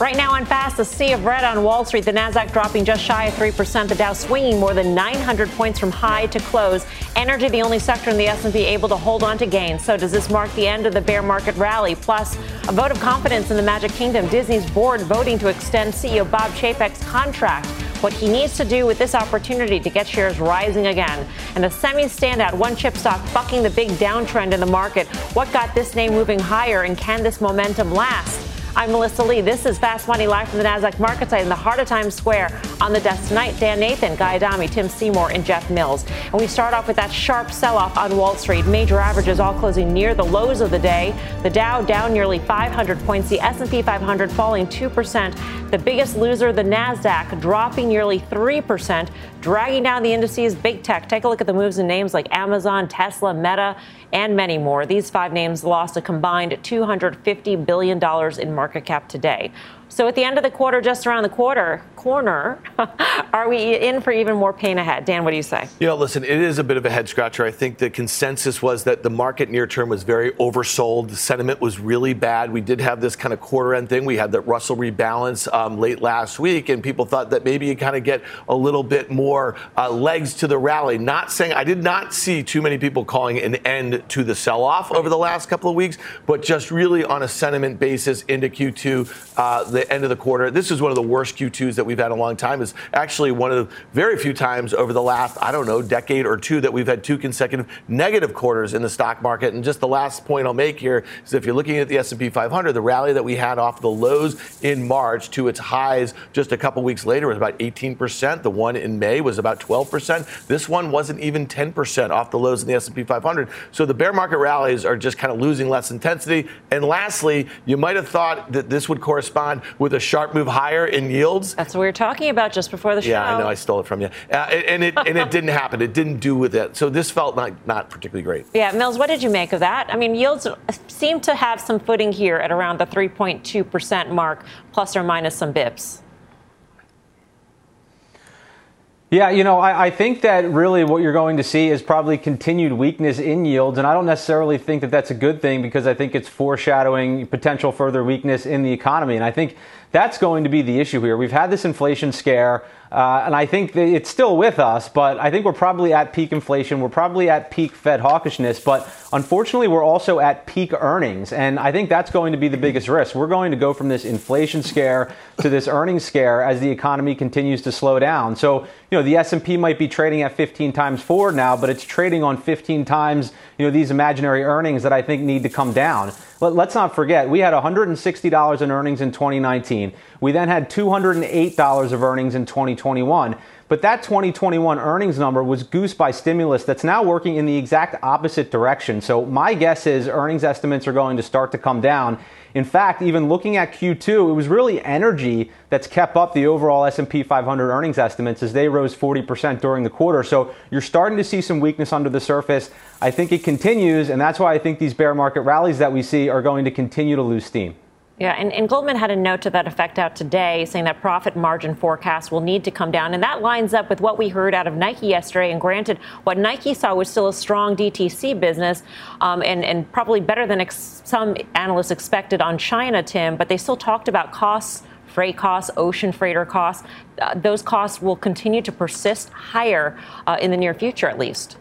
Right now on fast, a sea of red on Wall Street. The Nasdaq dropping just shy of 3%. The Dow swinging more than 900 points from high to close. Energy, the only sector in the S&P able to hold on to gains. So does this mark the end of the bear market rally? Plus, a vote of confidence in the Magic Kingdom. Disney's board voting to extend CEO Bob Chapek's contract. What he needs to do with this opportunity to get shares rising again. And a semi standout one chip stock bucking the big downtrend in the market. What got this name moving higher and can this momentum last? I'm Melissa Lee. This is Fast Money live from the Nasdaq market site in the heart of Times Square. On the desk tonight, Dan Nathan, Guy Adami, Tim Seymour, and Jeff Mills. And we start off with that sharp sell-off on Wall Street. Major averages all closing near the lows of the day. The Dow down nearly 500 points. The S&P 500 falling 2%. The biggest loser, the Nasdaq, dropping nearly 3%, dragging down the indices. Big tech. Take a look at the moves in names like Amazon, Tesla, Meta, and many more. These five names lost a combined $250 billion in market cap today. So at the end of the quarter, just around the quarter corner, are we in for even more pain ahead? Dan, what do you say? You know, listen, it is a bit of a head scratcher. I think the consensus was that the market near term was very oversold. The sentiment was really bad. We did have this kind of quarter end thing. We had that Russell rebalance um, late last week, and people thought that maybe you kind of get a little bit more uh, legs to the rally. Not saying I did not see too many people calling an end to the sell off over the last couple of weeks, but just really on a sentiment basis into Q2. Uh, the end of the quarter. This is one of the worst Q2s that we've had in a long time. Is actually one of the very few times over the last I don't know decade or two that we've had two consecutive negative quarters in the stock market. And just the last point I'll make here is if you're looking at the S&P 500, the rally that we had off the lows in March to its highs just a couple weeks later was about 18%. The one in May was about 12%. This one wasn't even 10% off the lows in the S&P 500. So the bear market rallies are just kind of losing less intensity. And lastly, you might have thought that this would correspond with a sharp move higher in yields. That's what we were talking about just before the show. Yeah, I know. I stole it from you. Uh, and it and it didn't happen. It didn't do with it. So this felt not, not particularly great. Yeah, Mills, what did you make of that? I mean, yields seem to have some footing here at around the 3.2% mark, plus or minus some bips. Yeah, you know, I, I, think that really what you're going to see is probably continued weakness in yields. And I don't necessarily think that that's a good thing because I think it's foreshadowing potential further weakness in the economy. And I think that's going to be the issue here. We've had this inflation scare. Uh, and I think it's still with us, but I think we're probably at peak inflation. We're probably at peak Fed hawkishness, but unfortunately, we're also at peak earnings. And I think that's going to be the biggest risk. We're going to go from this inflation scare to this earnings scare as the economy continues to slow down. So, you know, the S&P might be trading at 15 times forward now, but it's trading on 15 times, you know, these imaginary earnings that I think need to come down. Let, us not forget, we had $160 in earnings in 2019. We then had $208 of earnings in 2021. But that 2021 earnings number was goosed by stimulus that's now working in the exact opposite direction. So my guess is earnings estimates are going to start to come down. In fact, even looking at Q2, it was really energy that's kept up the overall S&P 500 earnings estimates as they rose 40% during the quarter. So you're starting to see some weakness under the surface. I think it continues, and that's why I think these bear market rallies that we see are going to continue to lose steam. Yeah, and, and, Goldman had a note to that effect out today saying that profit margin forecasts will need to come down. And that lines up with what we heard out of Nike yesterday. And granted, what Nike saw was still a strong DTC business um, and, and probably better than ex- some analysts expected on China, Tim, but they still talked about costs freight costs, ocean freighter costs. Uh, those costs will continue to persist higher uh, in the near future, at least.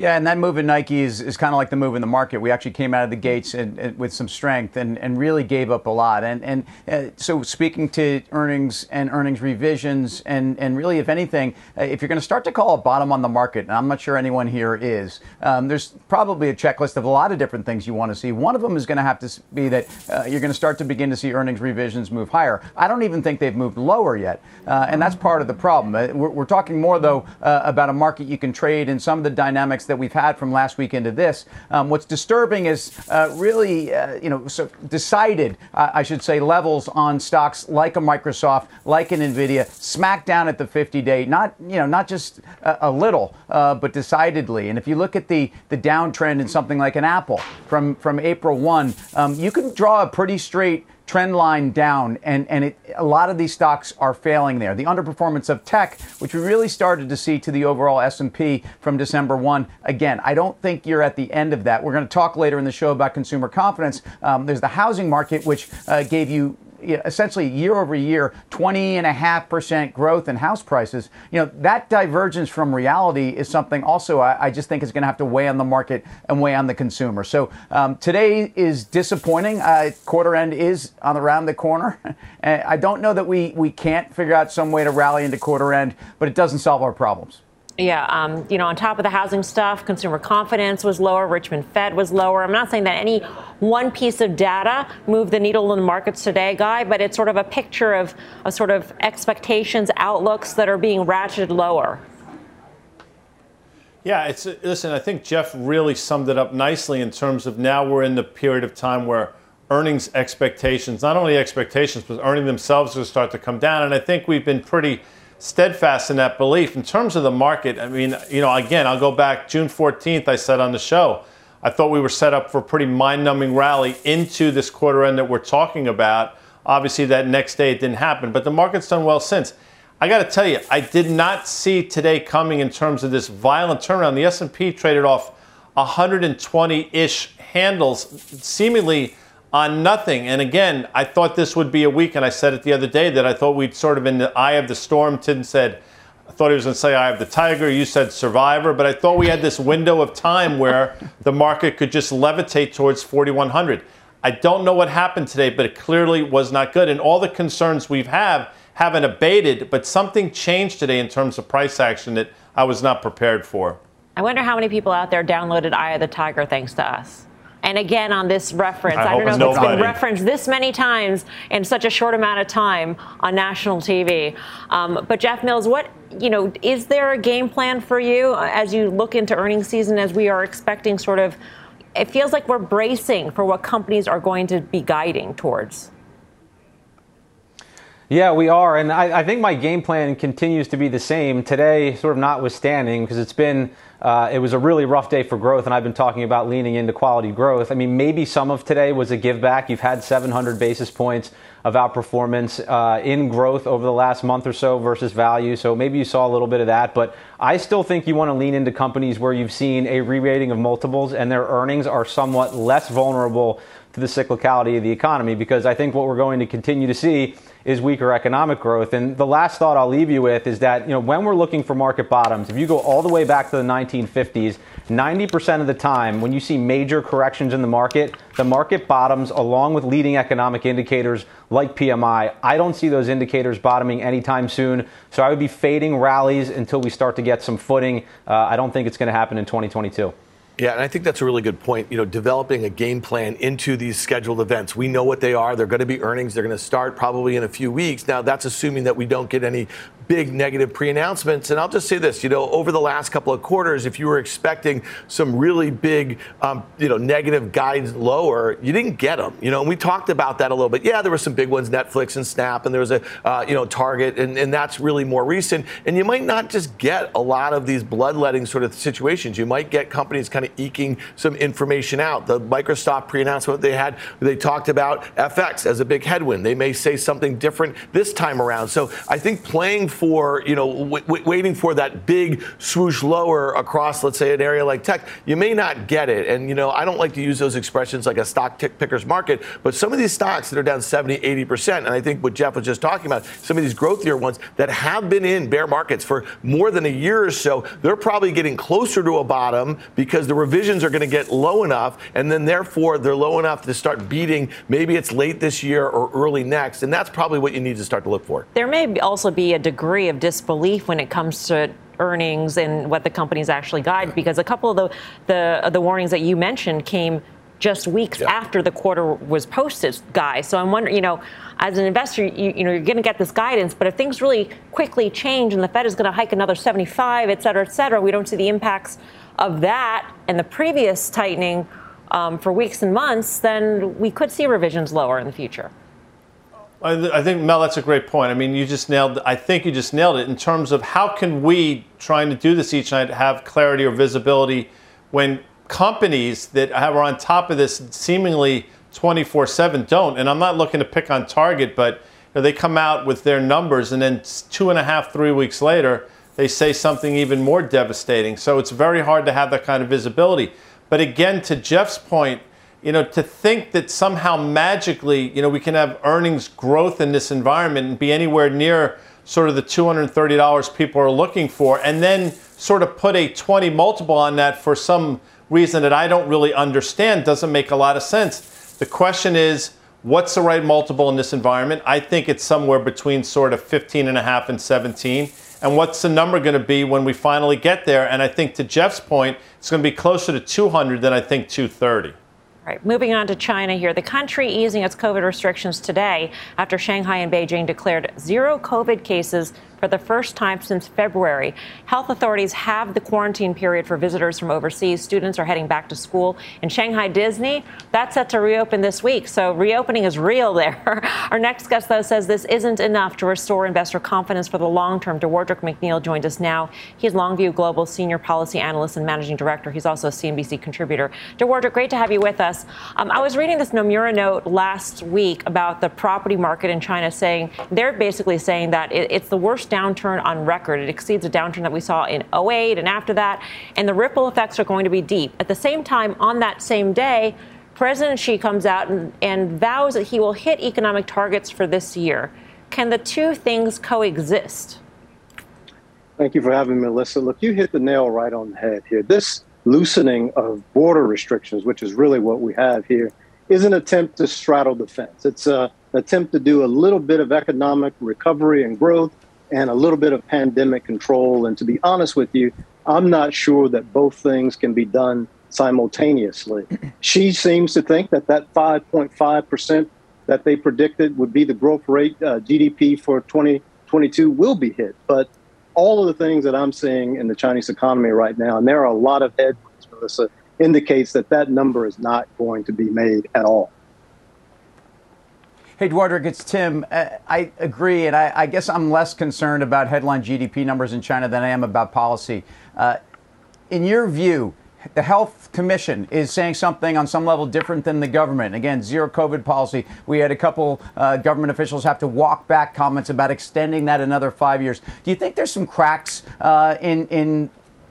Yeah, and that move in Nike is, is kind of like the move in the market. We actually came out of the gates and, and with some strength and, and really gave up a lot. And, and uh, so, speaking to earnings and earnings revisions, and, and really, if anything, uh, if you're going to start to call a bottom on the market, and I'm not sure anyone here is, um, there's probably a checklist of a lot of different things you want to see. One of them is going to have to be that uh, you're going to start to begin to see earnings revisions move higher. I don't even think they've moved lower yet, uh, and that's part of the problem. Uh, we're, we're, talking more, though, about a market you can trade and some of the dynamics that we've had from last week into this. Um, what's disturbing is uh, really, uh, you know, so decided, uh, I should say, levels on stocks like a Microsoft, like an Nvidia, smack down at the 50-day. Not, you know, not just a, a little, uh, but decidedly. And if you look at the the downtrend in something like an Apple from from April 1, um, you can draw a pretty straight trend line down, and, and it, a lot of these stocks are failing there. The underperformance of tech, which we really started to see to the overall S&P from December 1, again, I don't think you're at the end of that. We're going to talk later in the show about consumer confidence. Um, there's the housing market, which uh, gave you essentially year over year 20.5% growth in house prices you know that divergence from reality is something also i, I just think is going to have to weigh on the market and weigh on the consumer. So um, today is disappointing. Uh, quarter end is on around the corner. I don't know that we we can't figure out some way to rally into quarter end but it doesn't solve our problems yeah, um, you know, on top of the housing stuff, consumer confidence was lower, Richmond Fed was lower. I'm not saying that any one piece of data moved the needle in the markets today, Guy, but it's sort of a picture of a sort of expectations, outlooks that are being ratcheted lower. Yeah, it's listen. I think Jeff really summed it up nicely in terms of now we're in the period of time where earnings expectations, not only expectations, but earning themselves will start to come down. And I think we've been pretty steadfast in that belief. In terms of the market, I mean, you know, again, I'll go back June 14th, I said on the show, I thought we were set up for a pretty mind numbing rally into this quarter end that we're talking about. Obviously, that next day it didn't happen, but the market's done well since. I got to tell you, I did not see today coming in terms of this violent turnaround. The S&P traded off 120-ish handles, seemingly on nothing. And again, I thought this would be a week, and I said it the other day that I thought we'd sort of in the eye of the storm. Tim said, I thought he was going to say eye of the tiger. You said survivor, but I thought we had this window of time where the market could just levitate towards 4,100. I don't know what happened today, but it clearly was not good. And all the concerns we've have haven't abated, but something changed today in terms of price action that I was not prepared for. I wonder how many people out there downloaded Eye of the Tiger thanks to us and again on this reference. I, I don't know if it's been referenced this many times in such a short amount of time on national TV. Um, but Jeff Mills, what you know, is there a game plan for you as you look into earnings season as we are expecting sort of? It feels like we're bracing for what companies are going to be guiding towards. Yeah, we are. And I, I, think my game plan continues to be the same today, sort of notwithstanding, because it's been, uh, it was a really rough day for growth. And I've been talking about leaning into quality growth. I mean, maybe some of today was a give back. You've had 700 basis points of outperformance uh, in growth over the last month or so versus value. So maybe you saw a little bit of that. But I still think you want to lean into companies where you've seen a re rating of multiples and their earnings are somewhat less vulnerable to the cyclicality of the economy because I think what we're going to continue to see is weaker economic growth. And the last thought I'll leave you with is that, you know, when we're looking for market bottoms, if you go all the way back to the 1950s, 90% of the time when you see major corrections in the market, the market bottoms along with leading economic indicators like PMI. I don't see those indicators bottoming anytime soon. So I would be fading rallies until we start to get some footing. Uh, I don't think it's going to happen in 2022. Yeah, and I think that's a really good point. You know, developing a game plan into these scheduled events. We know what they are. They're going to be earnings. They're going to start probably in a few weeks. Now, that's assuming that we don't get any big negative pre-announcements. And I'll just say this, you know, over the last couple of quarters, if you were expecting some really big, um, you know, negative guides lower, you didn't get them. You know, and we talked about that a little bit. Yeah, there were some big ones, Netflix and Snap, and there was a, uh, you know, Target, and, and that's really more recent. And you might not just get a lot of these bloodletting sort of situations. You might get companies kind of eking some information out. The Microsoft pre-announcement they had, they talked about FX as a big headwind. They may say something different this time around. So I think playing for, you know, w- w- waiting for that big swoosh lower across, let's say, an area like tech, you may not get it. And, you know, I don't like to use those expressions like a stock tick picker's market, but some of these stocks that are down 70, 80%, and I think what Jeff was just talking about, some of these growthier ones that have been in bear markets for more than a year or so, they're probably getting closer to a bottom because the revisions are going to get low enough, and then therefore they're low enough to start beating. Maybe it's late this year or early next, and that's probably what you need to start to look for. There may also be a degree of disbelief when it comes to earnings and what the companies actually guide because a couple of the the, the warnings that you mentioned came just weeks yeah. after the quarter was posted, guys. So I'm wondering, you know, as an investor, you, you know, you're going to get this guidance, but if things really quickly change and the Fed is going to hike another 75, et cetera, et cetera, we don't see the impacts of that and the previous tightening um, for weeks and months, then we could see revisions lower in the future. I, think Mel, that's a great point. I mean, you just nailed. I think you just nailed it in terms of how can we, trying to do this each night, have clarity or visibility when companies that are on top of this seemingly 24/7 don't. And I'm not looking to pick on Target, but you know, they come out with their numbers, and then two and a half, three weeks later, they say something even more devastating. So it's very hard to have that kind of visibility. But again, to Jeff's point, you know, to think that somehow magically, you know, we can have earnings growth in this environment and be anywhere near sort of the $230 people are looking for, and then sort of put a 20 multiple on that for some reason that I don't really understand doesn't make a lot of sense. The question is, what's the right multiple in this environment? I think it's somewhere between sort of 15 and a half and 17. And what's the number going to be when we finally get there? And I think to Jeff's point, it's going to be closer to 200 than I think 230. Right. Moving on to China here. The country easing its COVID restrictions today after Shanghai and Beijing declared zero COVID cases for the first time since February. Health authorities have the quarantine period for visitors from overseas. Students are heading back to school. In Shanghai Disney, that's set to reopen this week. So reopening is real there. Our next guest, though, says this isn't enough to restore investor confidence for the long term. Dewardric McNeal joins us now. He's Longview Global Senior Policy Analyst and Managing Director. He's also a CNBC contributor. Dewardric, great to have you with us. Um, I was reading this Nomura note last week about the property market in China saying they're basically saying that it, it's the worst downturn on record. It exceeds a downturn that we saw in 08 and after that, and the ripple effects are going to be deep. At the same time, on that same day, President Xi comes out and, and vows that he will hit economic targets for this year. Can the two things coexist? Thank you for having me, Melissa. Look, you hit the nail right on the head here. This loosening of border restrictions, which is really what we have here, is an attempt to straddle the fence. It's uh, an attempt to do a little bit of economic recovery and growth and a little bit of pandemic control. And to be honest with you, I'm not sure that both things can be done simultaneously. Xi seems to think that that 5.5% that they predicted would be the growth rate uh, GDP for 2022 will be hit. But all of the things that I'm seeing in the Chinese economy right now, and there are a lot of headwinds, Melissa, indicates that that number is not going to be made at all. Hey, Dewardric, it's Tim. Uh, I agree, and I, I, guess I'm less concerned about headline GDP numbers in China than I am about policy. Uh, in your view, the Health Commission is saying something on some level different than the government. Again, zero COVID policy. We had a couple uh, government officials have to walk back comments about extending that another five years. Do you think there's some cracks uh, in in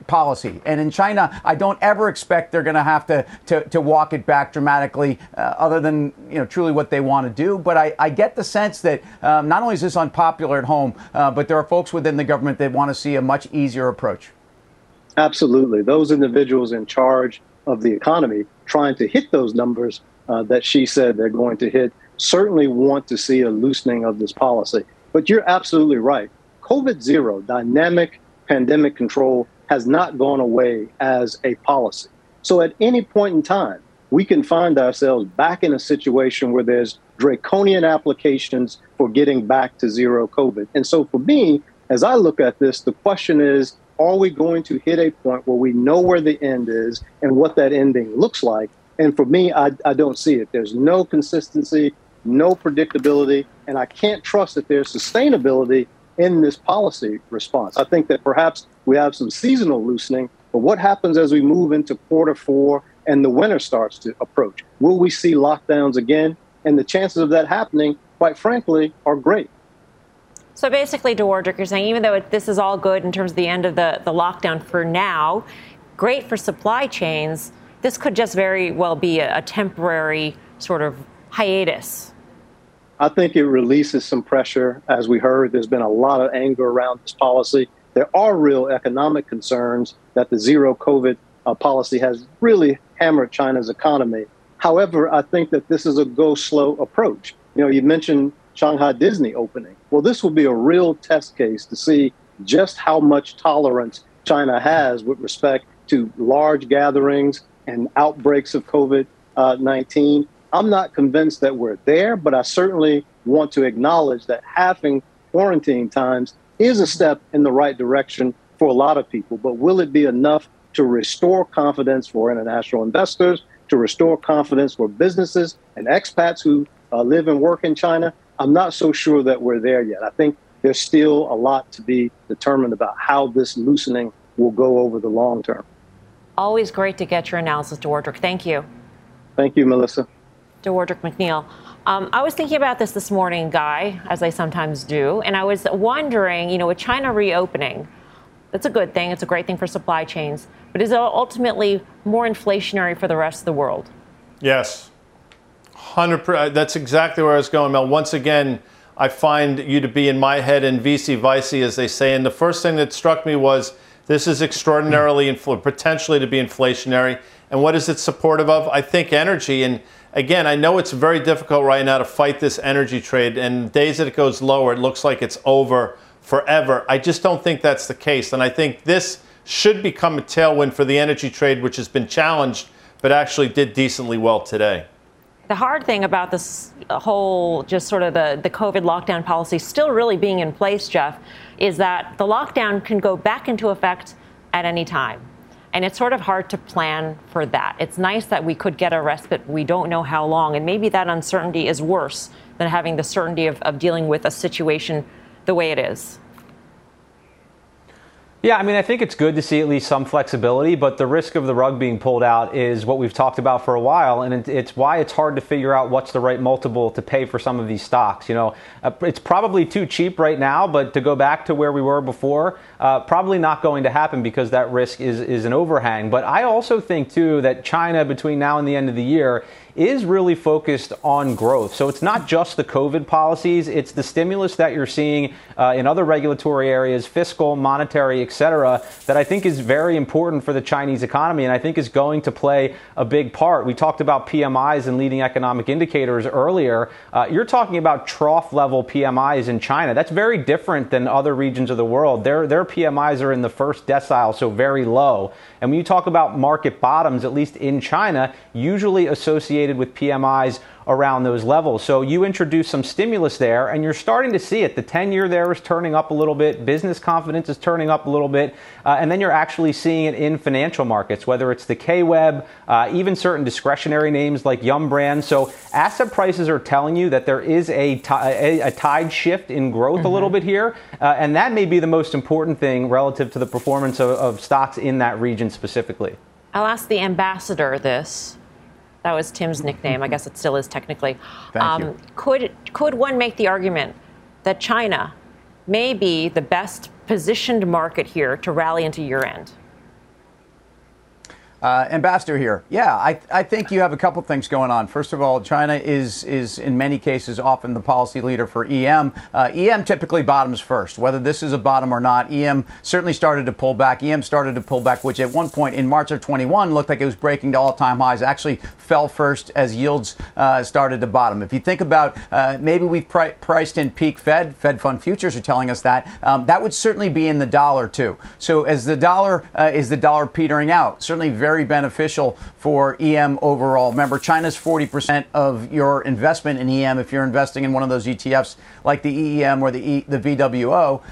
policy. And in China, I don't ever expect they're going to have to, to walk it back dramatically, uh, other than you know truly what they want to do. But I, I get the sense that um, not only is this unpopular at home, uh, but there are folks within the government that want to see a much easier approach. Absolutely, those individuals in charge of the economy trying to hit those numbers uh, that Xi said they're going to hit certainly want to see a loosening of this policy. But you're absolutely right. COVID zero, dynamic pandemic control, has not gone away as a policy. So at any point in time, we can find ourselves back in a situation where there's draconian applications for getting back to zero COVID. And so for me, as I look at this, the question is are we going to hit a point where we know where the end is and what that ending looks like? And for me, I, I don't see it. There's no consistency, no predictability, and I can't trust that there's sustainability in this policy response. I think that perhaps we have some seasonal loosening, but what happens as we move into quarter four and the winter starts to approach? Will we see lockdowns again? And the chances of that happening, quite frankly, are great. So basically, Dewardric, you're saying even though it, this is all good in terms of the end of the, the lockdown for now, great for supply chains, this could just very well be a, a temporary sort of hiatus I think it releases some pressure. As we heard, there's been a lot of anger around this policy. There are real economic concerns that the zero COVID uh, policy has really hammered China's economy. However, I think that this is a go slow approach. You know, you mentioned Shanghai Disney opening. Well, this will be a real test case to see just how much tolerance China has with respect to large gatherings and outbreaks of COVID uh, 19 I'm not convinced that we're there, but I certainly want to acknowledge that having quarantine times is a step in the right direction for a lot of people. But will it be enough to restore confidence for international investors, to restore confidence for businesses and expats who uh, live and work in China. I'm not so sure that we're there yet. I think there's still a lot to be determined about how this loosening will go over the long term. Always great to get your analysis, Dewardric. Thank you. Thank you, Melissa. Dewardric McNeal. Um, I was thinking about this this morning, Guy, as I sometimes do, and I was wondering, you know, with China reopening, that's a good thing. It's a great thing for supply chains. But is it ultimately more inflationary for the rest of the world? Yes. 100 That's exactly where I was going, Mel. Once again, I find you to be in my head and vici vici, as they say. And the first thing that struck me was this is extraordinarily, infl- potentially to be inflationary. And what is it supportive of? I think energy. And again, I know it's very difficult right now to fight this energy trade. And days that it goes lower, it looks like it's over forever. I just don't think that's the case. And I think this should become a tailwind for the energy trade, which has been challenged, but actually did decently well today. The hard thing about this whole just sort of the, the COVID lockdown policy still really being in place, Jeff, is that the lockdown can go back into effect at any time. And it's sort of hard to plan for that. It's nice that we could get a respite. We don't know how long. And maybe that uncertainty is worse than having the certainty of, of dealing with a situation the way it is. Yeah, I mean, I think it's good to see at least some flexibility, but the risk of the rug being pulled out is what we've talked about for a while, and it's why it's hard to figure out what's the right multiple to pay for some of these stocks. You know, uh, it's probably too cheap right now, but to go back to where we were before, uh, probably not going to happen because that risk is, is an overhang. But I also think, too, that China between now and the end of the year is really focused on growth. So it's not just the COVID policies, it's the stimulus that you're seeing uh, in other regulatory areas, fiscal, monetary, et cetera, that I think is very important for the Chinese economy and I think is going to play a big part. We talked about PMIs and leading economic indicators earlier. Uh, you're talking about trough level PMIs in China. That's very different than other regions of the world. Their, their PMIs are in the first decile, so very low. And when you talk about market bottoms, at least in China, usually associated with PMIs around those levels. So you introduce some stimulus there, and you're starting to see it. The 10 year there is turning up a little bit, business confidence is turning up a little bit, uh, and then you're actually seeing it in financial markets, whether it's the KWEB, uh, even certain discretionary names like Yum Brand. So asset prices are telling you that there is a, t- a, a tide shift in growth mm-hmm. a little bit here, uh, and that may be the most important thing relative to the performance of, of stocks in that region specifically. I'll ask the ambassador this. That was Tim's nickname. I guess it still is technically. Thank um, you. Could could one make the argument that China may be the best positioned market here to rally into year end? Uh, Ambassador here. Yeah, I, I think you have a couple things going on. First of all, China is is in many cases often the policy leader for EM. Uh, EM typically bottoms first, whether this is a bottom or not. EM certainly started to pull back. EM started to pull back, which at one point in March of 21 looked like it was breaking to all-time highs. Actually fell first as yields uh, started to bottom. If you think about uh, maybe we've pri- priced in peak Fed, Fed fund futures are telling us that um, that would certainly be in the dollar too. So as the dollar uh, is the dollar petering out, certainly very beneficial for EM overall. Remember, China's 40% of your investment in EM if you're investing in one of those ETFs like the EEM or the, e, the VWO.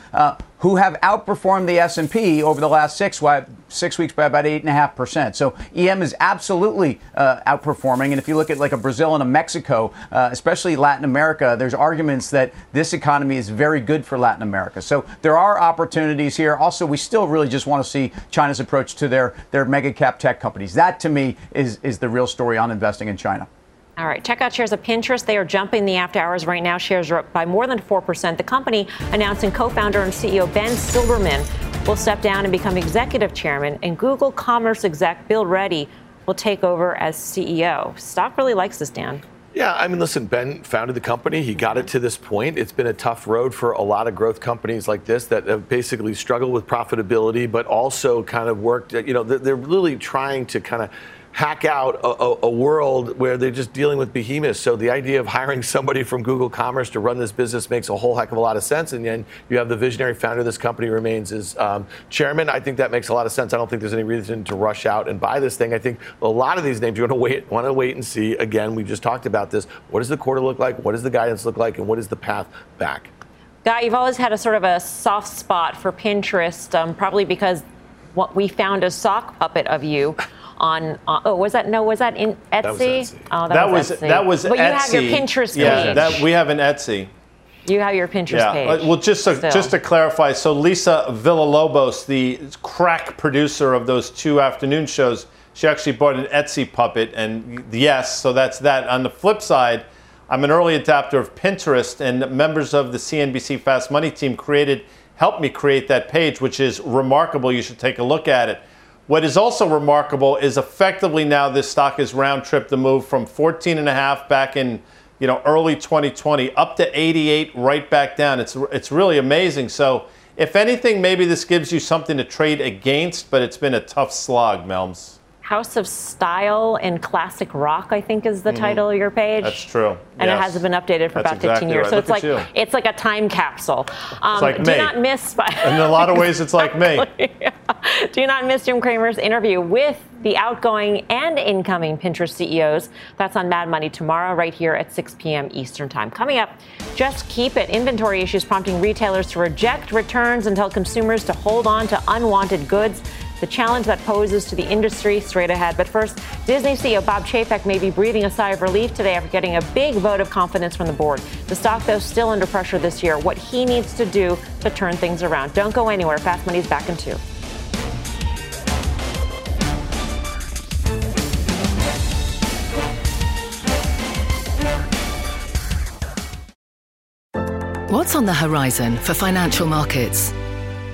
Who have outperformed the S&P over the last six, six weeks by about 8.5%. So EM is absolutely uh, outperforming. And if you look at like a Brazil and a Mexico, uh, especially Latin America, there's arguments that this economy is very good for Latin America. So there are opportunities here. Also, we still really just want to see China's approach to their, their mega cap tech companies. That to me is, is the real story on investing in China. All right, check out shares of Pinterest. They are jumping the after hours right now. Shares are up by more than 4%. The company announcing co founder and CEO Ben Silbermann will step down and become executive chairman, and Google Commerce exec Bill Ready will take over as CEO. Stock really likes this, Dan. Yeah, I mean, listen, Ben founded the company. He got it to this point. It's been a tough road for a lot of growth companies like this that have basically struggled with profitability, but also kind of worked, you know, they're really trying to kind of hack out a, a, a, world where they're just dealing with behemoths. So the idea of hiring somebody from Google Commerce to run this business makes a whole heck of a lot of sense. And then you have the visionary founder of this company remains as um, chairman. I think that makes a lot of sense. I don't think there's any reason to rush out and buy this thing. I think a lot of these names you're going to wait, want to wait and see. Again, we just talked about this. What does the quarter look like? What does the guidance look like? And what is the path back? Guy, you've always had a sort of a soft spot for Pinterest, um, probably because what we found a sock puppet of you on. Uh, oh, was that no? Was that in Etsy? That was Etsy. Oh, that, that was, was Etsy. that was But you have your Pinterest Yeah, page. that we have an Etsy. you have your Pinterest Yeah. page. Well, just to, still. just to clarify, so Lisa Villalobos, the crack producer of those two afternoon shows, she actually bought an Etsy puppet, and yes, so that's that. On the flip side, I'm an early adopter of Pinterest, and members of the CNBC Fast Money team created, helped me create that page, which is remarkable. You should take a look at it. What is also remarkable is effectively now this stock is round trip the move from 14 and a half back in you know early 2020 up to 88 right back down. It's it's really amazing. So if anything, maybe this gives you something to trade against, but it's been a tough slog, Melms. House of Style and Classic Rock, I think, is the title of your page. Mm-hmm. That's true. And Yes. it hasn't been updated for That's about 15 exactly years. right. So Look it's like you. it's like a time capsule. Um, like do not miss. In a lot of ways, it's like me. Do not miss Jim Cramer's interview with the outgoing and incoming Pinterest CEOs. That's on Mad Money tomorrow, right here at 6 p.m. Eastern Time. Coming up, just keep it. Inventory issues prompting retailers to reject returns and tell consumers to hold on to unwanted goods. The challenge that poses to the industry straight ahead. But first, Disney CEO Bob Chapek may be breathing a sigh of relief today after getting a big vote of confidence from the board. The stock, though, still under pressure this year. What he needs to do to turn things around. Don't go anywhere. Fast Money's back in two. What's on the horizon for financial markets?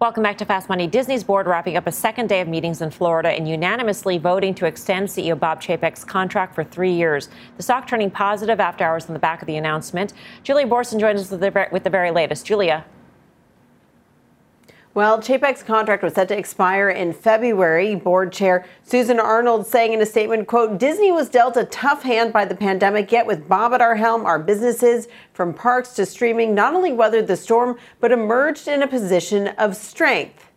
Welcome back to Fast Money. Disney's board wrapping up a second day of meetings in Florida and unanimously voting to extend CEO Bob Chapek's contract for three years. The stock turning positive after hours on the back of the announcement. Julia Boorstin joins us with the, with the very latest. Julia. Well, Chapek's contract was set to expire in February. Board chair Susan Arnold saying in a statement, quote, Disney was dealt a tough hand by the pandemic, yet with Bob at our helm, our businesses, from parks to streaming, not only weathered the storm, but emerged in a position of strength.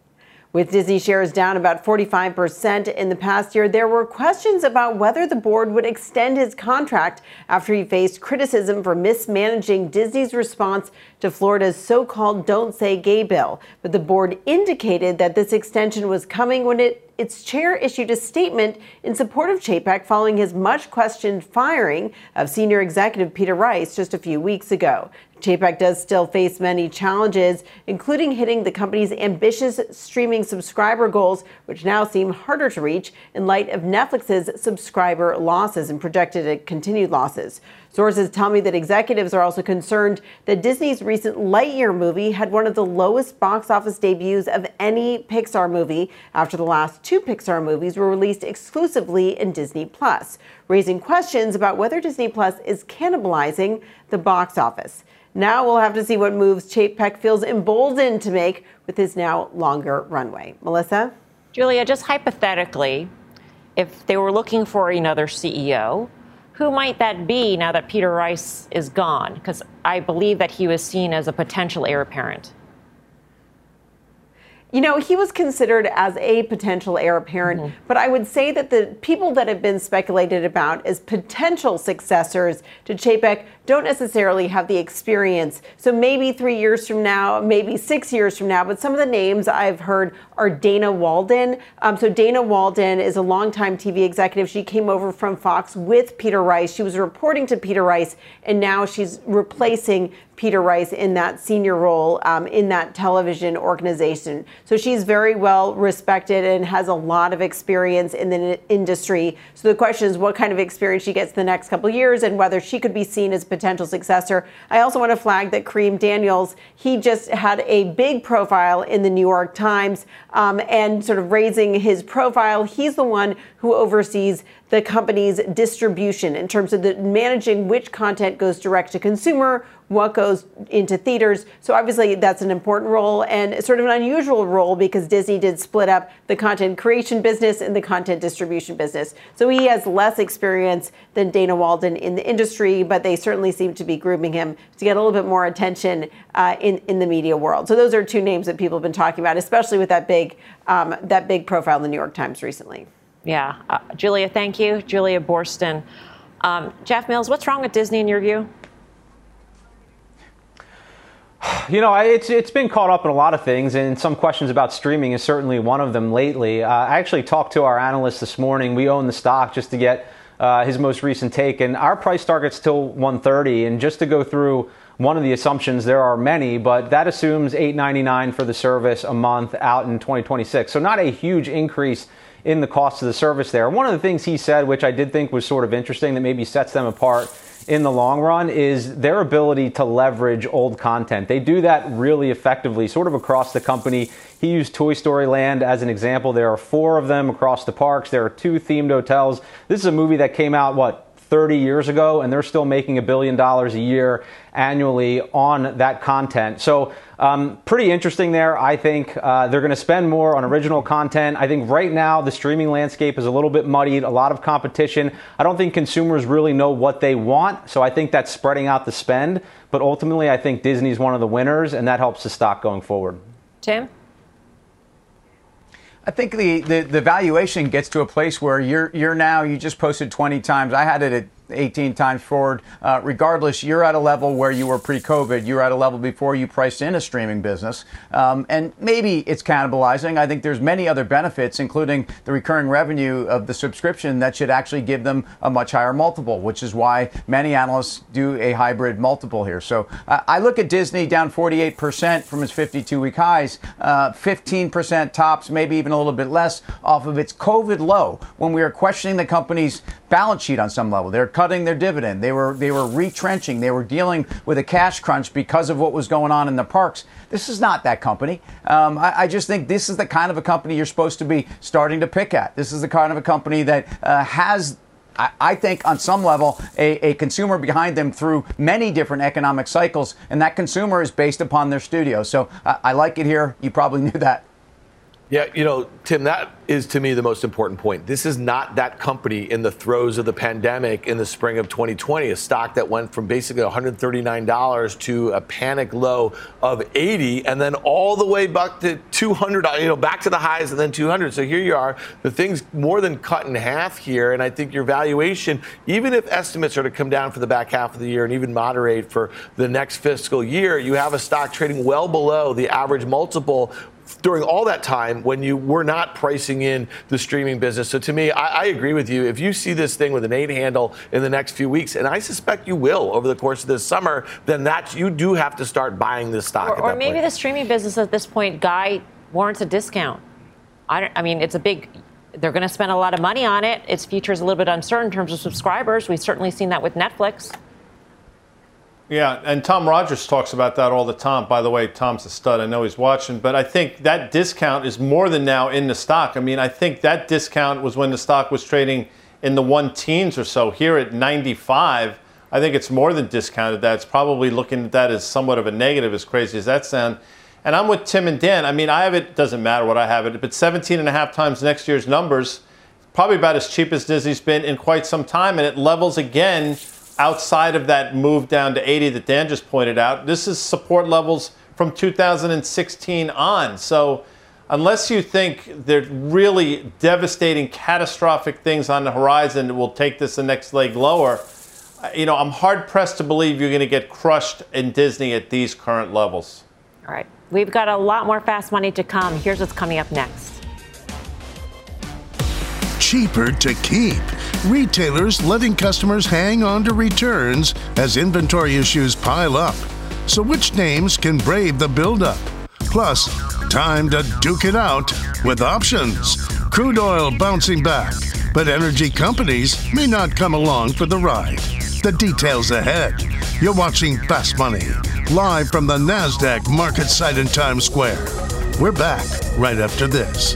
With Disney shares down about 45% in the past year, there were questions about whether the board would extend his contract after he faced criticism for mismanaging Disney's response to Florida's so called Don't Say Gay bill. But the board indicated that this extension was coming when it its chair issued a statement in support of Chapek following his much questioned firing of senior executive Peter Rice just a few weeks ago. Chapek does still face many challenges, including hitting the company's ambitious streaming subscriber goals, which now seem harder to reach in light of Netflix's subscriber losses and projected continued losses. Sources tell me that executives are also concerned that Disney's recent Lightyear movie had one of the lowest box office debuts of any Pixar movie after the last two Pixar movies were released exclusively in Disney Plus, raising questions about whether Disney Plus is cannibalizing the box office. Now we'll have to see what moves Chapek feels emboldened to make with his now longer runway. Melissa? Julia, just hypothetically, if they were looking for another CEO, who might that be now that Peter Rice is gone? Because I believe that he was seen as a potential heir apparent. You know, he was considered as a potential heir apparent, mm-hmm. but I would say that the people that have been speculated about as potential successors to Chapek don't necessarily have the experience. So maybe three years from now, maybe six years from now, but some of the names I've heard are Dana Walden. Um, so Dana Walden is a longtime TV executive. She came over from Fox with Peter Rice. She was reporting to Peter Rice, and now she's replacing Peter Rice in that senior role um, in that television organization. So she's very well respected and has a lot of experience in the industry. So the question is what kind of experience she gets the next couple years and whether she could be seen as a potential successor. I also want to flag that Kareem Daniels, he just had a big profile in the New York Times um, and sort of raising his profile. He's the one who oversees the company's distribution in terms of the managing which content goes direct to consumer, what goes into theaters. So obviously that's an important role and sort of an unusual role because Disney did split up the content creation business and the content distribution business. So he has less experience than Dana Walden in the industry, but they certainly seem to be grooming him to get a little bit more attention uh, in in the media world. So those are two names that people have been talking about, especially with that big um, that big profile in the New York Times recently. Yeah. Uh, Julia, thank you. Julia Boorstin. Um, Jeff Mills, what's wrong with Disney in your view? You know, it's it's been caught up in a lot of things, and some questions about streaming is certainly one of them lately. Uh, I actually talked to our analyst this morning. We own the stock just to get uh, his most recent take, and our price target's still 130. And just to go through one of the assumptions, there are many, but that assumes 8.99 for the service a month out in 2026. So not a huge increase in the cost of the service there. One of the things he said, which I did think was sort of interesting, that maybe sets them apart in the long run, is their ability to leverage old content. They do that really effectively, sort of across the company. He used Toy Story Land as an example. There are four of them across the parks. There are two themed hotels. This is a movie that came out, what, 30 years ago, and they're still making a billion dollars a year annually on that content. So, um, pretty interesting there. I think uh, they're going to spend more on original content. I think right now the streaming landscape is a little bit muddied, a lot of competition. I don't think consumers really know what they want, so I think that's spreading out the spend. But ultimately, I think Disney's one of the winners, and that helps the stock going forward. Tim? I think the, the, the, valuation gets to a place where you're you're now you just posted 20 times. I had it at 18 times forward. Uh, regardless, you're at a level where you were pre-COVID. You're at a level before you priced in a streaming business, um, and maybe it's cannibalizing. I think there's many other benefits, including the recurring revenue of the subscription, that should actually give them a much higher multiple, which is why many analysts do a hybrid multiple here. So uh, I look at Disney down 48% from its 52-week highs, uh, 15% tops, maybe even a little bit less off of its COVID low when we are questioning the company's balance sheet on some level. They're cutting their dividend. They were they were retrenching. They were dealing with a cash crunch because of what was going on in the parks. This is not that company. Um, I, I, just think this is the kind of a company you're supposed to be starting to pick at. This is the kind of a company that uh, has I think on some level, a, a, consumer behind them through many different economic cycles, and that consumer is based upon their studio. So uh, I like it here. You probably knew that. Yeah, you know, Tim, that is to me the most important point. This is not that company in the throes of the pandemic in the spring of 2020, a stock that went from basically $139 to a panic low of 80 and then all the way back to 200, you know, back to the highs and then 200. So here you are. The thing's more than cut in half here. And I think your valuation, even if estimates are to come down for the back half of the year and even moderate for the next fiscal year, you have a stock trading well below the average multiple during all that time when you were not pricing in the streaming business. So to me, I, I, agree with you. If you see this thing with an eight handle in the next few weeks, and I suspect you will over the course of this summer, then that you do have to start buying this stock. Or, or maybe point. the streaming business at this point, Guy warrants a discount. I, I mean, it's a big. They're going to spend a lot of money on it. Its future is a little bit uncertain in terms of subscribers. We've certainly seen that with Netflix. Yeah, and Tom Rogers talks about that all the time. By the way, Tom's a stud. I know he's watching, but I think that discount is more than now in the stock. I mean, I think that discount was when the stock was trading in the one teens or so. Here at 95, I think it's more than discounted. That it's probably looking at that as somewhat of a negative, as crazy as that sounds. And I'm with Tim and Dan. I mean, I have it. Doesn't matter what I have it, but 17 and a half times next year's numbers, probably about as cheap as Disney's been in quite some time, and it levels again outside of that move down to 80 that Dan just pointed out, this is support levels from 2016 on. So unless you think there's really devastating, catastrophic things on the horizon that will take this the next leg lower, uh, you know, I'm hard pressed to believe you're going to get crushed in Disney at these current levels. All right. We've got a lot more fast money to come. Here's what's coming up next cheaper to keep. Retailers letting customers hang on to returns as inventory issues pile up. So, which names can brave the buildup? Plus, time to duke it out with options. Crude oil bouncing back, but energy companies may not come along for the ride. The details ahead. You're watching Fast Money, live from the NASDAQ market site in Times Square. We're back right after this.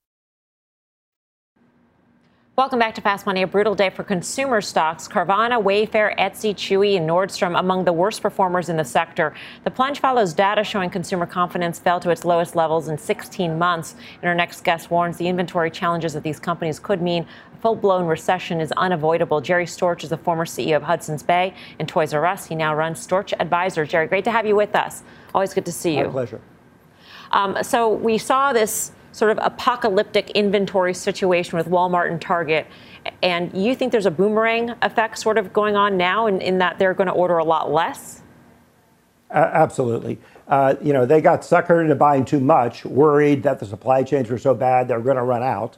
Welcome back to Fast Money. A brutal day for consumer stocks. Carvana, Wayfair, Etsy, Chewy, and Nordstrom among the worst performers in the sector. The plunge follows data showing consumer confidence fell to its lowest levels in 16 months. And our next guest warns the inventory challenges of these companies could mean a full-blown recession is unavoidable. Jerry Storch is the former CEO of Hudson's Bay and Toys R Us. He now runs Storch Advisors. Jerry, great to have you with us. Always good to see you. My pleasure. Um, so we saw this sort of apocalyptic inventory situation with Walmart and Target. And you think there's a boomerang effect sort of going on now in, in that they're going to order a lot less? Uh, absolutely. Uh, you know, they got suckered into buying too much, worried that the supply chains were so bad they were going to run out.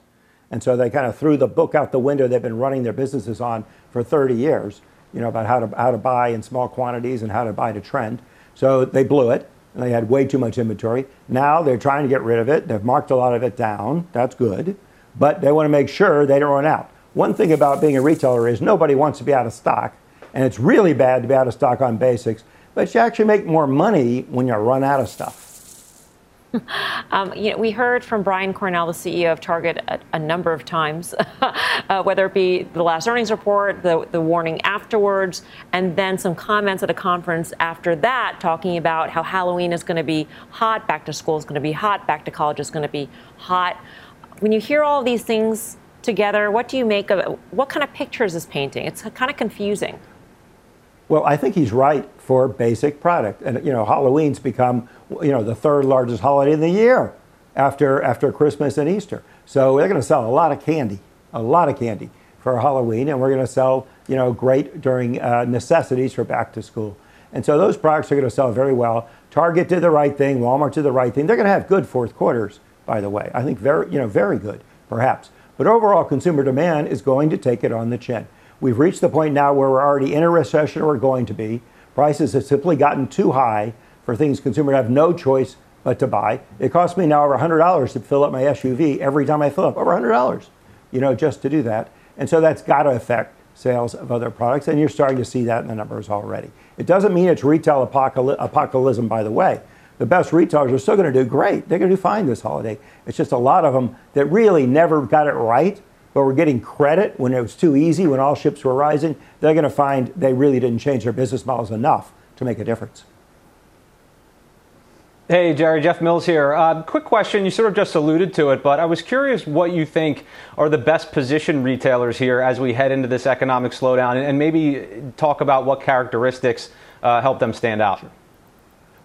And so they kind of threw the book out the window they've been running their businesses on for 30 years, you know, about how to, how to buy in small quantities and how to buy to trend. So they blew it they had way too much inventory. Now they're trying to get rid of it. They've marked a lot of it down. That's good. But they want to make sure they don't run out. One thing about being a retailer is nobody wants to be out of stock. And it's really bad to be out of stock on basics. But you actually make more money when you run out of stuff. Um, you know, we heard from Brian Cornell, the CEO of Target, a, a number of times, uh, whether it be the last earnings report, the, the warning afterwards, and then some comments at a conference after that talking about how Halloween is going to be hot, back to school is going to be hot, back to college is going to be hot. When you hear all these things together, what do you make of it? What kind of picture is this painting? It's kind of confusing. Well, I think he's right for basic product. And, you know, Halloween's become, you know, the third largest holiday in the year after, after Christmas and Easter. So they're going to sell a lot of candy, a lot of candy for Halloween. And we're going to sell, you know, great during uh, necessities for back to school. And so those products are going to sell very well. Target did the right thing. Walmart did the right thing. They're going to have good fourth quarters, by the way. I think very, you know, very good, perhaps. But overall, consumer demand is going to take it on the chin. We've reached the point now where we're already in a recession or we're going to be. Prices have simply gotten too high for things consumers have no choice but to buy. It costs me now over $100 to fill up my SUV every time I fill up, over $100, you know, just to do that. And so that's got to affect sales of other products, and you're starting to see that in the numbers already. It doesn't mean it's retail apocalypse, apocalypse by the way. The best retailers are still going to do great. They're going to do fine this holiday. It's just a lot of them that really never got it right but were getting credit when it was too easy, when all ships were rising, they're going to find they really didn't change their business models enough to make a difference. Hey, Jerry, Jeff Mills here. Uh, quick question. You sort of just alluded to it, but I was curious what you think are the best positioned retailers here as we head into this economic slowdown, and, maybe talk about what characteristics uh, help them stand out.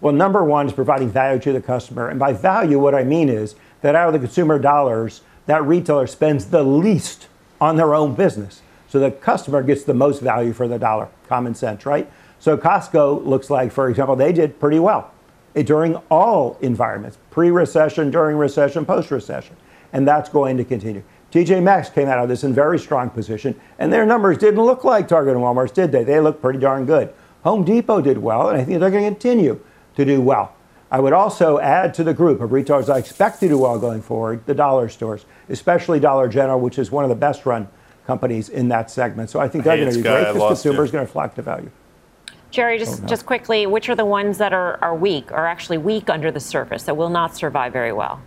Well, number one is providing value to the customer. And by value, what I mean is that out of the consumer dollars, that retailer spends the least on their own business. So the customer gets the most value for the dollar. Common sense, right? So Costco looks like, for example, they did pretty well eh, during all environments pre recession, during recession, post recession. And that's going to continue. TJ Maxx came out of this in very strong position, and their numbers didn't look like Target and Walmart's, did they? They looked pretty darn good. Home Depot did well, and I think they're going to continue to do well. I would also add to the group of retailers I expect to do well going forward the dollar stores, especially Dollar General, which is one of the best run companies in that segment. So I think they're going to do great because consumers are going to flock to value. Jerry, just, oh, just quickly, which are the ones that are, are weak, are actually weak under the surface, that will not survive very well?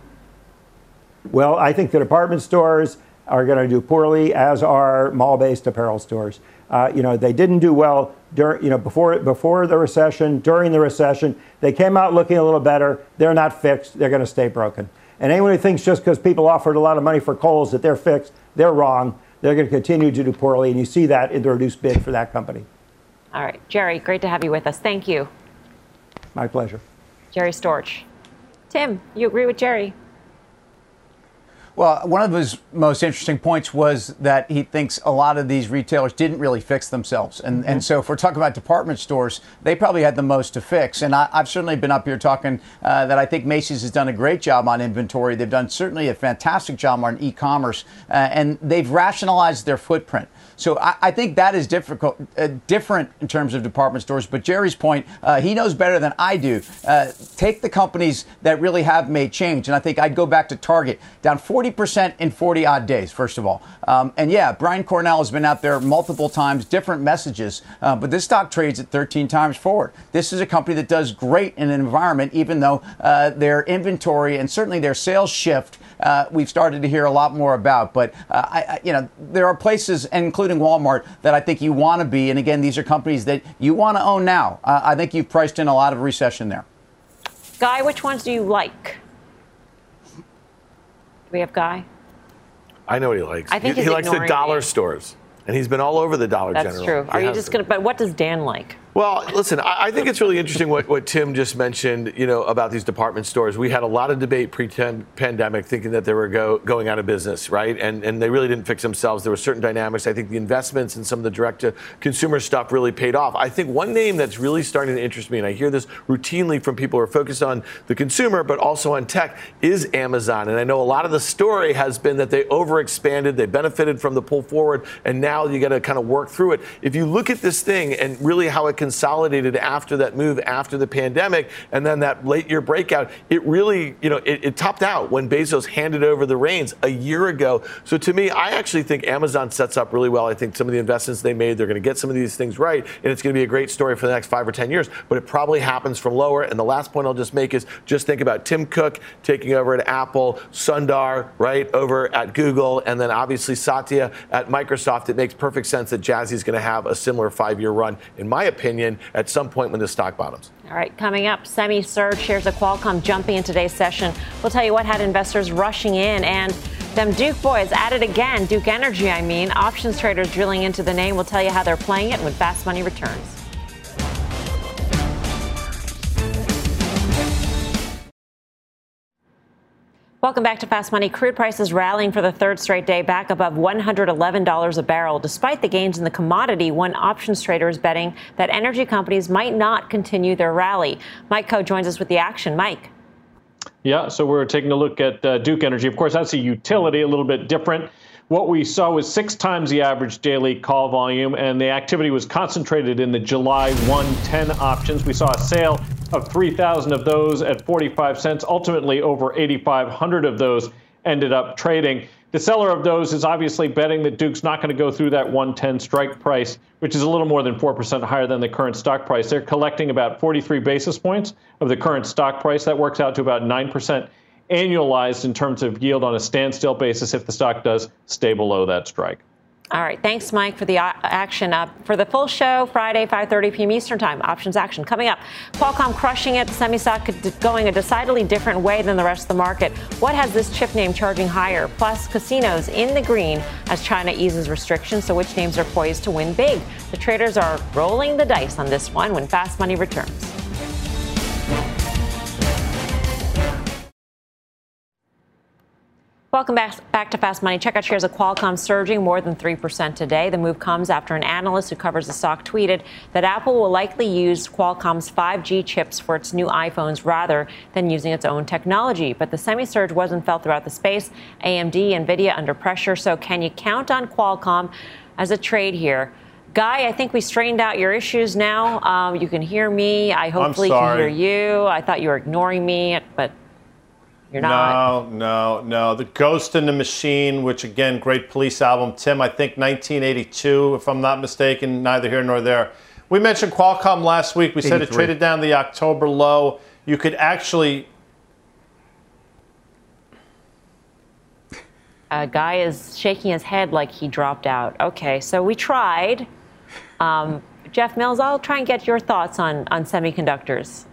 Well, I think the department stores are going to do poorly, as are mall-based apparel stores. Uh, you know, they didn't do well during, you know, before before the recession, during the recession. They came out looking a little better. They're not fixed. They're going to stay broken. And anyone who thinks just because people offered a lot of money for Kohl's that they're fixed, they're wrong. They're going to continue to do poorly, and you see that in the reduced bid for that company. All right, Jerry, great to have you with us. Thank you. My pleasure. Jerry Storch. Tim, you agree with Jerry? Well, one of his most interesting points was that he thinks a lot of these retailers didn't really fix themselves. And, mm-hmm. and so, if we're talking about department stores, they probably had the most to fix. And I, have certainly been up here talking uh, that I think Macy's has done a great job on inventory. They've done certainly a fantastic job on e commerce, uh, and they've rationalized their footprint. So I, I think that is difficult, uh, different in terms of department stores. But Jerry's point, uh, he knows better than I do. Uh, take the companies that really have made change, and I think I'd go back to Target, down 40% in 40 odd days. First of all, um, and yeah, Brian Cornell has been out there multiple times, different messages, uh, but this stock trades at 13 times forward. This is a company that does great in an environment, even though uh, their inventory and certainly their sales shift uh, we've started to hear a lot more about. But uh, I, I, you know, there are places, including Walmart, that I think you want to be. And again, these are companies that you want to own now. Uh, I think you've priced in a lot of recession there. Guy, which ones do you like? We have Guy? I know what he likes. I think he, he likes the dollar me. stores, and he's been all over the Dollar That's General. That's true. He Are you just going to? But what does Dan like? Well, listen, I think it's really interesting what, what Tim just mentioned, you know, about these department stores. We had a lot of debate pre-pandemic thinking that they were go, going out of business, right? And, and they really didn't fix themselves. There were certain dynamics. I think the investments in some of the direct-to-consumer stuff really paid off. I think one name that's really starting to interest me, and I hear this routinely from people who are focused on the consumer, but also on tech, is Amazon. And I know a lot of the story has been that they overexpanded, they benefited from the pull forward, and now you got to kind of work through it. If you look at this thing and really how it consolidated after that move after the pandemic and then that late year breakout, it really, you know, it, it topped out when Bezos handed over the reins a year ago. So to me, I actually think Amazon sets up really well. I think some of the investments they made, they're going to get some of these things right, and it's going to be a great story for the next five or 10 years. But it probably happens from lower. And the last point I'll just make is just think about Tim Cook taking over at Apple, Sundar, right, over at Google, and then obviously Satya at Microsoft. It makes perfect sense that Jassy is going to have a similar five year run, in my opinion opinion, at some point when the stock bottoms. All right, coming up, semi surge shares of Qualcomm jumping in today's session. We'll tell you what had investors rushing in and them Duke boys at it again. Duke Energy, I mean. Options traders drilling into the name. We'll tell you how they're playing it when fast money returns. Welcome back to Fast Money. Crude prices rallying for the third straight day, back above $111 a barrel. Despite the gains in the commodity, one options trader is betting that energy companies might not continue their rally. Mike Khouw joins us with the action. Mike. Yeah, so we're taking a look at uh, Duke Energy. Of course, that's a utility, a little bit different. What we saw was six times the average daily call volume, and the activity was concentrated in the July 110 options. We saw a sale of 3,000 of those at 45 cents. Ultimately, over 8,500 of those ended up trading. The seller of those is obviously betting that Duke's not going to go through that 110 strike price, which is a little more than 4% higher than the current stock price. They're collecting about 43 basis points of the current stock price. That works out to about 9% annualized in terms of yield on a standstill basis if the stock does stay below that strike. All right. Thanks, Mike, for the uh, action up. For the full show, Friday, 5.30 p.m. Eastern Time, options action coming up. Qualcomm crushing it, The semi-stock going a decidedly different way than the rest of the market. What has this chip name charging higher? Plus, casinos in the green as China eases restrictions. So which names are poised to win big? The traders are rolling the dice on this one when fast money returns. Welcome back, back to Fast Money. Check out shares of Qualcomm surging more than 3% today. The move comes after an analyst who covers the stock tweeted that Apple will likely use Qualcomm's 5G chips for its new iPhones rather than using its own technology. But the semi surge wasn't felt throughout the space. AMD, Nvidia under pressure. So can you count on Qualcomm as a trade here? Guy, I think we strained out your issues now. Um, you can hear me. I hopefully can hear you. I thought you were ignoring me, but you're not. No, no, no. The Ghost in the Machine, which again, great police album. Tim, I think 1982, if I'm not mistaken, neither here nor there. We mentioned Qualcomm last week. We said it traded down the October low. You could actually. A guy is shaking his head like he dropped out. Okay, so we tried. Um, Jeff Mills, I'll try and get your thoughts on, on semiconductors.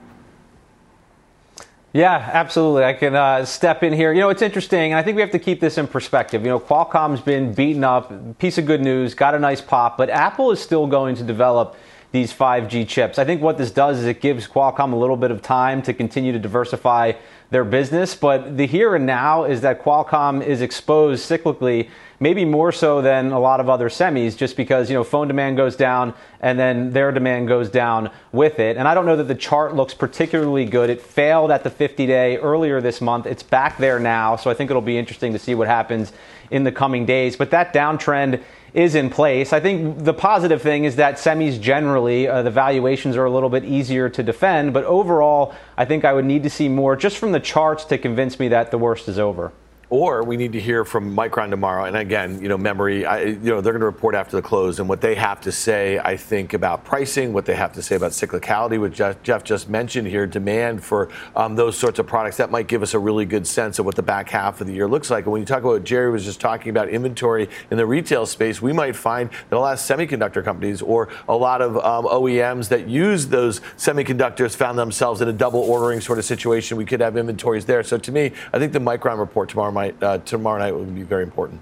Yeah, absolutely. I can uh, step in here. You know, it's interesting, and I think we have to keep this in perspective. You know, Qualcomm's been beaten up, piece of good news, got a nice pop, but Apple is still going to develop these 5G chips. I think what this does is it gives Qualcomm a little bit of time to continue to diversify their business, but the here and now is that Qualcomm is exposed cyclically maybe more so than a lot of other semis, just because you know phone demand goes down and then their demand goes down with it. And I don't know that the chart looks particularly good. It failed at the 50-day earlier this month. It's back there now, so I think it'll be interesting to see what happens in the coming days. But that downtrend is in place. I think the positive thing is that semis generally, uh, the valuations are a little bit easier to defend, but overall, I think I would need to see more just from the charts to convince me that the worst is over or we need to hear from Micron tomorrow. And again, you know, memory, I, you know, they're going to report after the close, and what they have to say, I think, about pricing, what they have to say about cyclicality, which Jeff, Jeff just mentioned here, demand for um, those sorts of products, that might give us a really good sense of what the back half of the year looks like. And when you talk about what Jerry was just talking about inventory in the retail space, we might find that a lot of semiconductor companies or a lot of um, OEMs that use those semiconductors found themselves in a double ordering sort of situation. We could have inventories there. So to me, I think the Micron report tomorrow might uh, tomorrow night will be very important.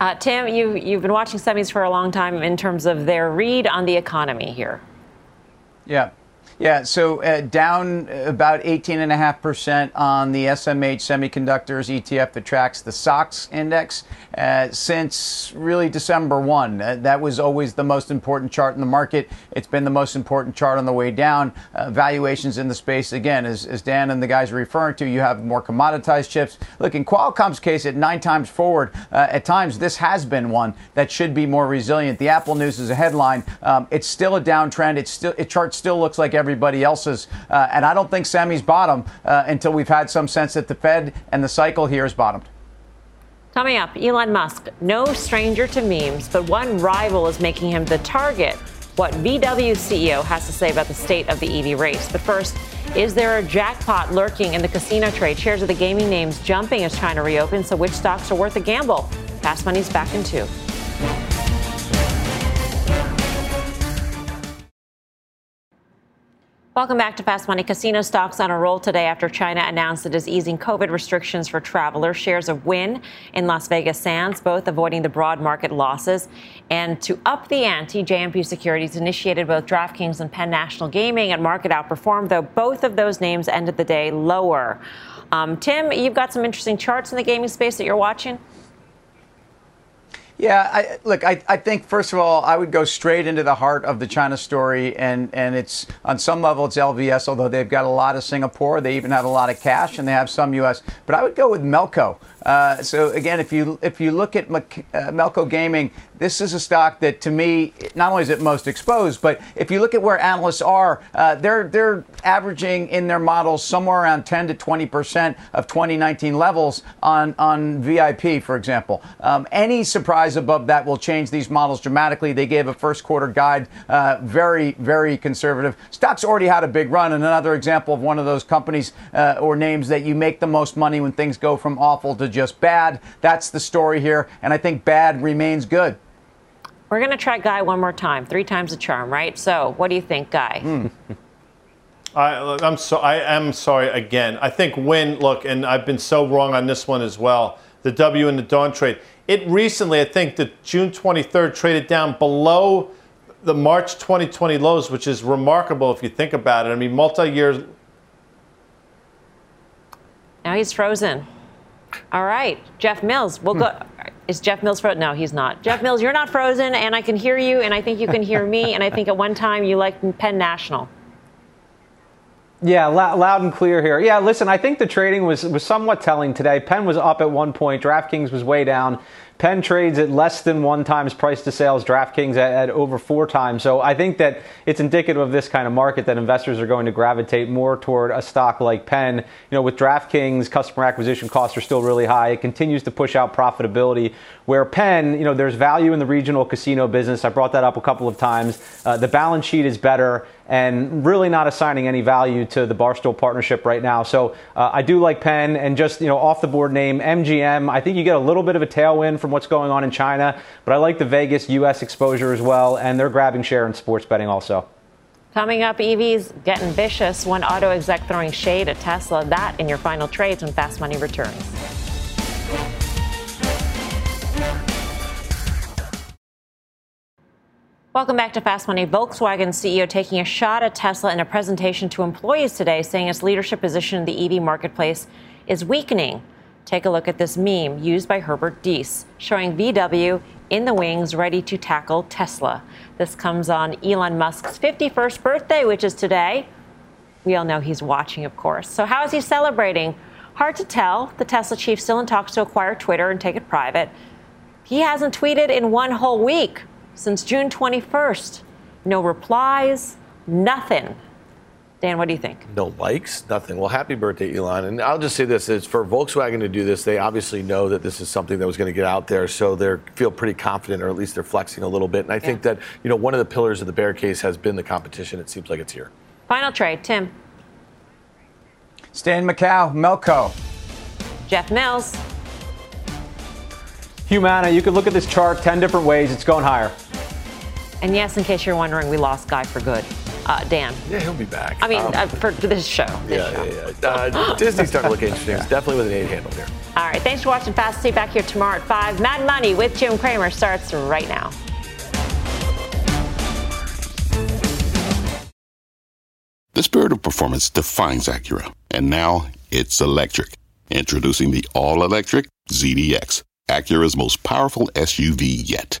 Uh, Tim, you you've been watching semis for a long time in terms of their read on the economy here. Yeah, yeah, so uh, down about 18.5% on the SMH semiconductors ETF that tracks the SOX index uh, since really December 1. Uh, that was always the most important chart in the market. It's been the most important chart on the way down. Uh, valuations in the space, again, as, as, Dan and the guys are referring to, you have more commoditized chips. Look, in Qualcomm's case, at nine times forward, uh, at times this has been one that should be more resilient. The Apple News is a headline. Um, it's still a downtrend. It's still, it chart still looks like every everybody else's. Uh, and I don't think semis bottom uh, until we've had some sense that the Fed and the cycle here is bottomed. Coming up, Elon Musk, no stranger to memes, but one rival is making him the target. What VW CEO has to say about the state of the EV race. But first, is there a jackpot lurking in the casino trade? Shares of the gaming names jumping as China reopens, so which stocks are worth a gamble? Fast Money's back in two. Welcome back to Fast Money. Casino stocks on a roll today after China announced it is easing COVID restrictions for travelers. Shares of Wynn in Las Vegas Sands, both avoiding the broad market losses. And to up the ante, JMP Securities initiated both DraftKings and Penn National Gaming, and market outperformed, though both of those names ended the day lower. Um, Tim, you've got some interesting charts in the gaming space that you're watching. Yeah, I, look, I, I think first of all, I would go straight into the heart of the China story, and, and it's on some level it's LVS, although they've got a lot of Singapore, they even have a lot of cash, and they have some U.S. But I would go with Melco. Uh, so again, if you if you look at uh, Melco Gaming, this is a stock that to me not only is it most exposed, but if you look at where analysts are, uh, they're they're averaging in their models somewhere around 10 to 20 percent of 2019 levels on on VIP, for example. Um, any surprise above that will change these models dramatically. They gave a first quarter guide, uh, very very conservative. Stocks already had a big run, and another example of one of those companies uh, or names that you make the most money when things go from awful to just bad. That's the story here, and I think bad remains good. We're going to try Guy one more time. Three times a charm, right? So, what do you think, Guy? Mm. I, am so I am sorry again. I think Wynn look, and I've been so wrong on this one as well. The W in the dawn trade. It recently, I think, the June 23rd traded down below the March 2020 lows, which is remarkable if you think about it. I mean, multi-year. Now he's frozen. All right, Jeff Mills. We'll go. Is Jeff Mills frozen? No, he's not. Jeff Mills, you're not frozen, and I can hear you, and I think you can hear me, and I think at one time you liked Penn National. Yeah, loud and clear here. Yeah, listen, I think the trading was was somewhat telling today. Penn was up at one point, DraftKings was way down. Penn trades at less than one times price to sales, DraftKings at, at over four times. So I think that it's indicative of this kind of market that investors are going to gravitate more toward a stock like Penn. You know, with DraftKings, customer acquisition costs are still really high. It continues to push out profitability. Where Penn, you know, there's value in the regional casino business. I brought that up a couple of times. Uh, the balance sheet is better and really not assigning any value to the Barstool partnership right now. So uh, I do like Penn and just, you know, off the board name, MGM. I think you get a little bit of a tailwind from what's going on in China, but I like the Vegas US exposure as well, and they're grabbing share in sports betting also. Coming up, EVs getting vicious. One auto exec throwing shade at Tesla. That in your final trades when Fast Money returns. Welcome back to Fast Money. Volkswagen CEO taking a shot at Tesla in a presentation to employees today, saying its leadership position in the EV marketplace is weakening. Take a look at this meme used by Herbert Diess, showing VW in the wings ready to tackle Tesla. This comes on Elon Musk's 51st birthday, which is today. We all know he's watching, of course. So, how is he celebrating? Hard to tell. The Tesla chief still in talks to acquire Twitter and take it private. He hasn't tweeted in one whole week since June 21st. No replies, nothing. Dan, what do you think? No likes, nothing. Well, happy birthday, Elon. And I'll just say this: is for Volkswagen to do this, they obviously know that this is something that was going to get out there, so they feel pretty confident, or at least they're flexing a little bit. And I yeah. think that you know one of the pillars of the bear case has been the competition. It seems like it's here. Final trade, Tim. Stan Macau, Melco. Jeff Mills. Humana, you could look at this chart 10 different ways. It's going higher. And yes, in case you're wondering, we lost Guy for good. Uh, Dan. Yeah, he'll be back. I mean, um, uh, for this show. This yeah, show. yeah, yeah. Uh, Disney's starting to look interesting. It's definitely with an eight handle here. All right, thanks for watching Fast. See you back here tomorrow at 5. Mad Money with Jim Cramer starts right now. The spirit of performance defines Acura, and now it's electric. Introducing the all electric ZDX, Acura's most powerful SUV yet.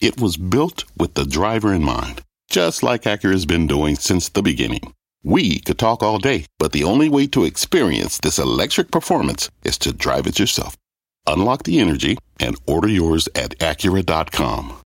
It was built with the driver in mind, just like Acura's been doing since the beginning. We could talk all day, but the only way to experience this electric performance is to drive it yourself. Unlock the energy and order yours at Acura.com.